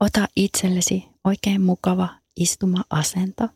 Ota itsellesi oikein mukava istuma-asento.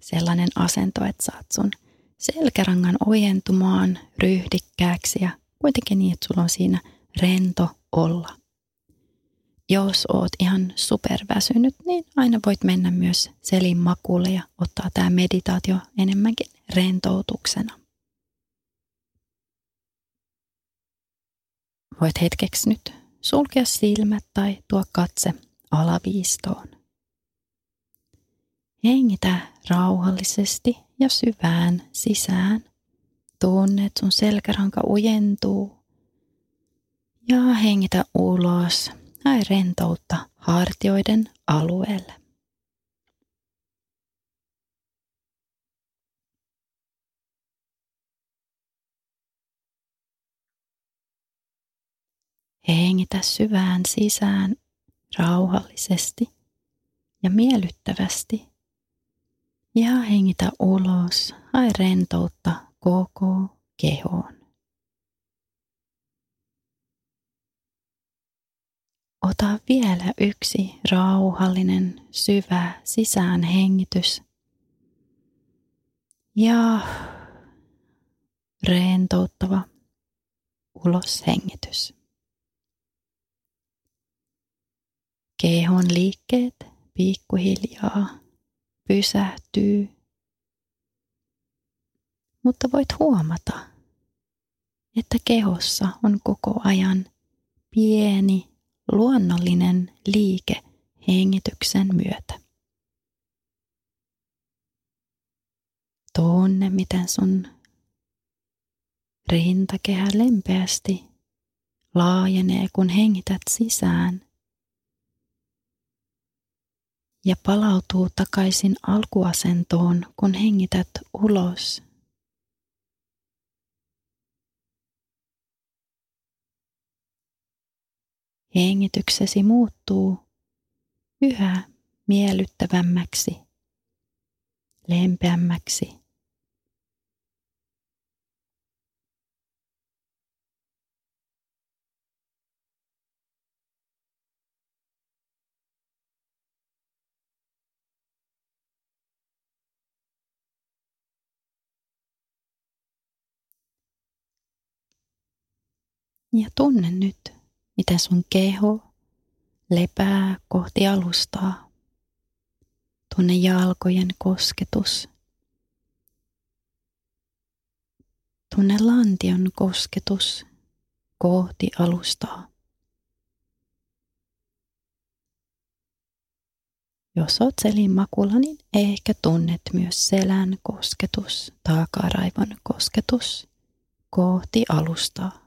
Sellainen asento, että saat sun selkärangan ojentumaan ryhdikkääksi ja kuitenkin niin, että sulla on siinä rento olla. Jos oot ihan superväsynyt, niin aina voit mennä myös selin makuulle ja ottaa tämä meditaatio enemmänkin rentoutuksena. Voit hetkeksi nyt sulkea silmät tai tuo katse alaviistoon. Hengitä rauhallisesti ja syvään sisään. Tunne, että sun selkäranka ujentuu. Ja hengitä ulos. Hae rentoutta hartioiden alueelle. Hengitä syvään sisään rauhallisesti ja miellyttävästi. Ja hengitä ulos, hae rentoutta koko kehoon. Ota vielä yksi rauhallinen, syvä sisäänhengitys. Ja rentouttava uloshengitys. Kehon liikkeet pikkuhiljaa pysähtyy, mutta voit huomata, että kehossa on koko ajan pieni luonnollinen liike hengityksen myötä. Tunne, miten sun rintakehä lempeästi laajenee, kun hengität sisään ja palautuu takaisin alkuasentoon, kun hengität ulos. Hengityksesi muuttuu yhä miellyttävämmäksi, lempeämmäksi Ja tunne nyt, miten sun keho lepää kohti alustaa. Tunne jalkojen kosketus. Tunne lantion kosketus kohti alustaa. Jos oot selin makulla, niin ehkä tunnet myös selän kosketus, takaraivon kosketus kohti alustaa.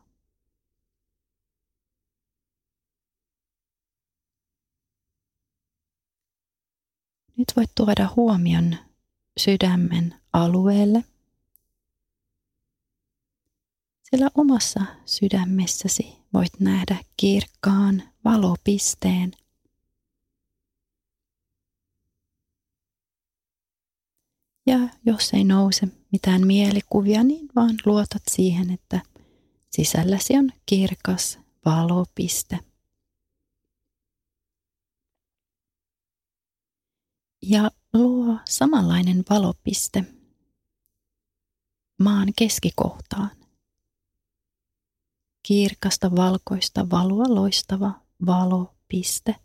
Nyt voit tuoda huomion sydämen alueelle. Sillä omassa sydämessäsi voit nähdä kirkkaan valopisteen. Ja jos ei nouse mitään mielikuvia, niin vaan luotat siihen, että sisälläsi on kirkas valopiste. Ja luo samanlainen valopiste maan keskikohtaan. Kirkasta valkoista valoa loistava valopiste.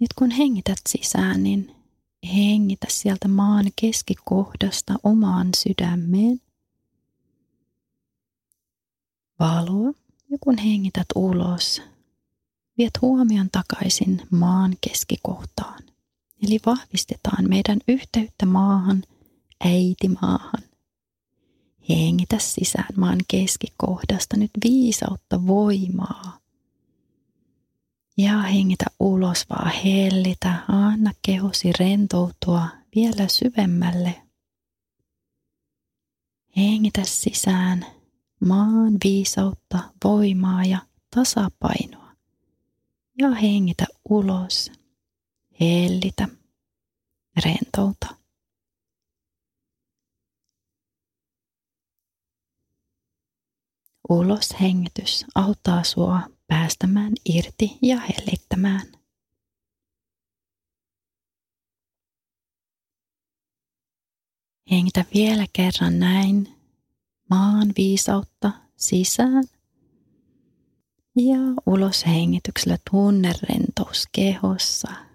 Nyt kun hengität sisään, niin hengitä sieltä maan keskikohdasta omaan sydämeen valoa. Ja kun hengität ulos, viet huomion takaisin maan keskikohtaan. Eli vahvistetaan meidän yhteyttä maahan, äitimaahan. Hengitä sisään maan keskikohdasta nyt viisautta voimaa. Ja hengitä ulos, vaan hellitä. Anna kehosi rentoutua vielä syvemmälle. Hengitä sisään maan viisautta, voimaa ja tasapainoa. Ja hengitä ulos. Hellitä. Rentouta. Ulos hengitys auttaa sua päästämään irti ja hellittämään. Hengitä vielä kerran näin maan viisautta sisään ja ulos hengityksellä tunne rentous kehossa.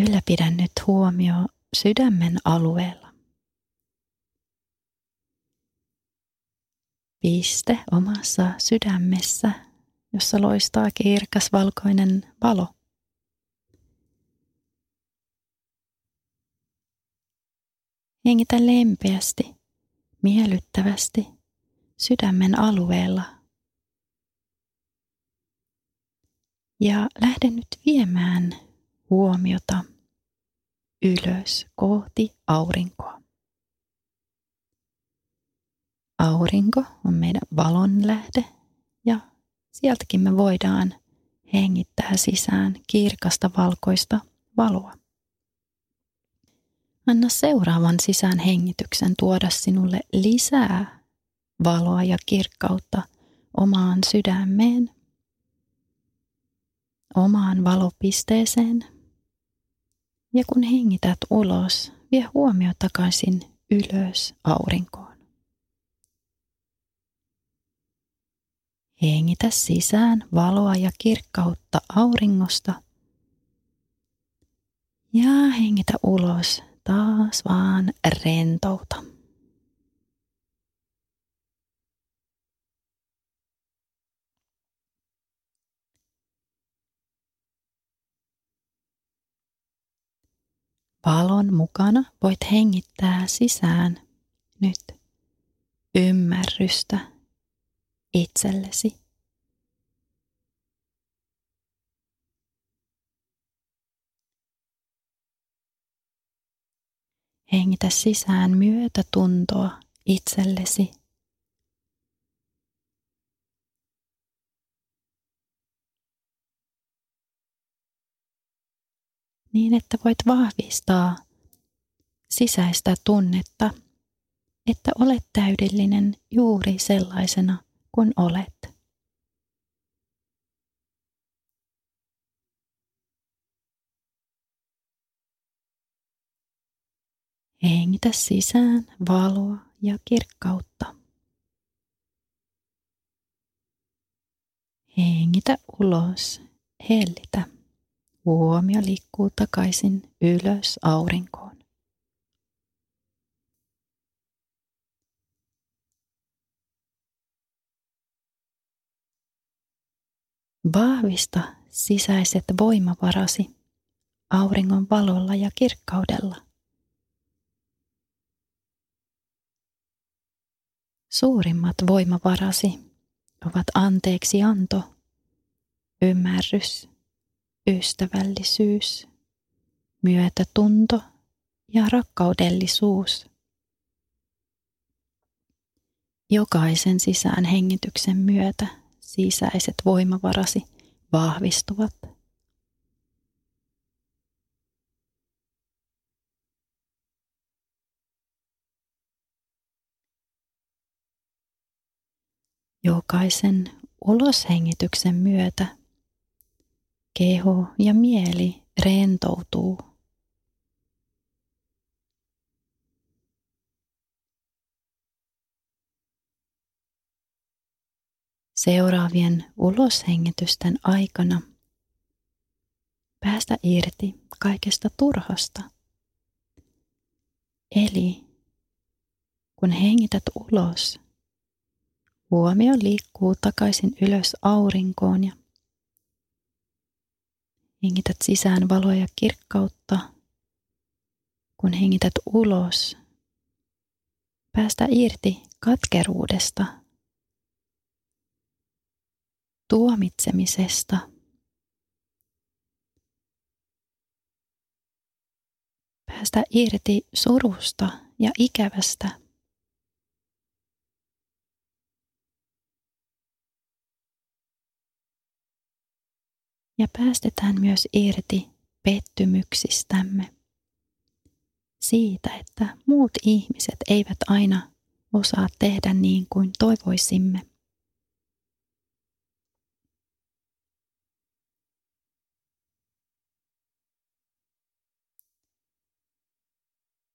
Ylläpidä nyt huomio sydämen alueella. piste omassa sydämessä, jossa loistaa kirkas valkoinen valo. Hengitä lempeästi, miellyttävästi sydämen alueella. Ja lähde nyt viemään huomiota ylös kohti aurinkoa. Aurinko on meidän valon lähde ja sieltäkin me voidaan hengittää sisään kirkasta valkoista valoa. Anna seuraavan sisään hengityksen tuoda sinulle lisää valoa ja kirkkautta omaan sydämeen, omaan valopisteeseen. Ja kun hengität ulos, vie huomio takaisin ylös aurinkoon. Hengitä sisään valoa ja kirkkautta auringosta. Ja hengitä ulos taas vaan rentouta. Valon mukana voit hengittää sisään nyt ymmärrystä itsellesi. Hengitä sisään myötätuntoa itsellesi. Niin, että voit vahvistaa sisäistä tunnetta, että olet täydellinen juuri sellaisena kuin olet. Hengitä sisään valoa ja kirkkautta. Hengitä ulos, hellitä. Huomio liikkuu takaisin ylös aurinkoon. Vahvista sisäiset voimavarasi auringon valolla ja kirkkaudella. Suurimmat voimavarasi ovat anteeksi anto, ymmärrys, ystävällisyys, myötätunto ja rakkaudellisuus. Jokaisen sisään hengityksen myötä sisäiset voimavarasi vahvistuvat. Jokaisen uloshengityksen myötä keho ja mieli rentoutuu seuraavien uloshengitysten aikana päästä irti kaikesta turhasta. Eli kun hengität ulos, huomio liikkuu takaisin ylös aurinkoon ja hengität sisään valoa ja kirkkautta. Kun hengität ulos, päästä irti katkeruudesta tuomitsemisesta. Päästä irti surusta ja ikävästä. Ja päästetään myös irti pettymyksistämme. Siitä, että muut ihmiset eivät aina osaa tehdä niin kuin toivoisimme.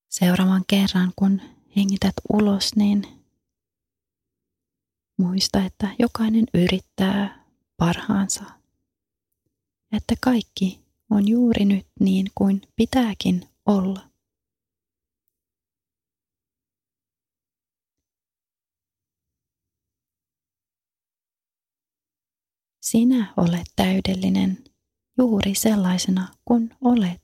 Seuraavan kerran, kun hengität ulos, niin muista, että jokainen yrittää parhaansa. Että kaikki on juuri nyt niin kuin pitääkin olla. Sinä olet täydellinen juuri sellaisena kuin olet.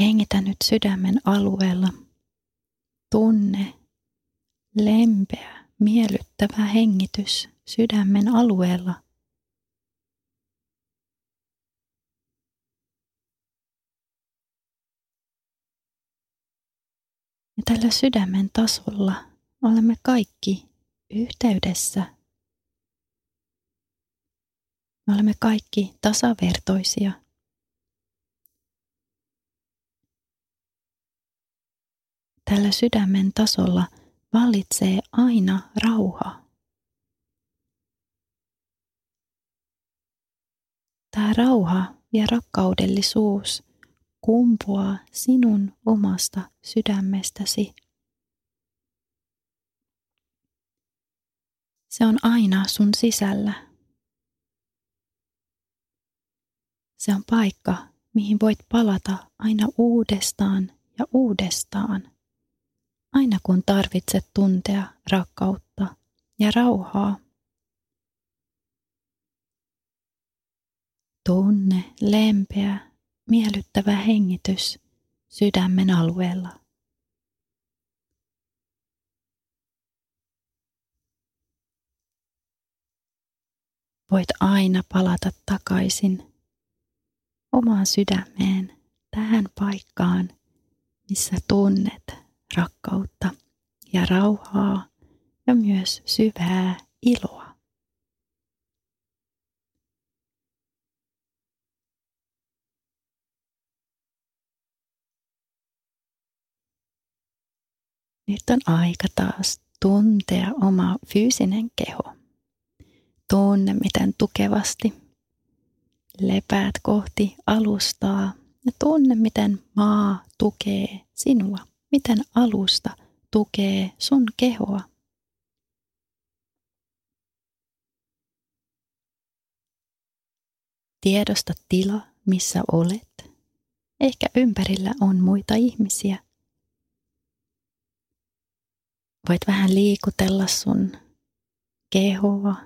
Hengitä nyt sydämen alueella. Tunne lempeä, miellyttävä hengitys sydämen alueella. Ja tällä sydämen tasolla olemme kaikki yhteydessä. Me olemme kaikki tasavertoisia. Tällä sydämen tasolla vallitsee aina rauha. Tämä rauha ja rakkaudellisuus kumpuaa sinun omasta sydämestäsi. Se on aina sun sisällä. Se on paikka, mihin voit palata aina uudestaan ja uudestaan aina kun tarvitset tuntea rakkautta ja rauhaa. Tunne lempeä, miellyttävä hengitys sydämen alueella. Voit aina palata takaisin omaan sydämeen, tähän paikkaan, missä tunnet rakkautta ja rauhaa ja myös syvää iloa. Nyt on aika taas tuntea oma fyysinen keho. Tunne, miten tukevasti lepäät kohti alustaa ja tunne, miten maa tukee sinua miten alusta tukee sun kehoa. Tiedosta tila, missä olet. Ehkä ympärillä on muita ihmisiä. Voit vähän liikutella sun kehoa,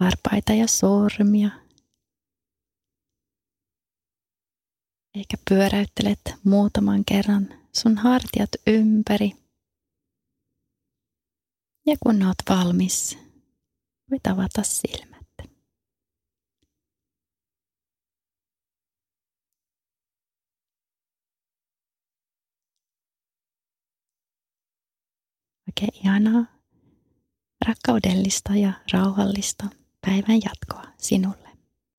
varpaita ja sormia Eikä pyöräyttelet muutaman kerran sun hartiat ympäri. Ja kun oot valmis, voit avata silmät. Oikein ihanaa, rakkaudellista ja rauhallista päivän jatkoa sinulle.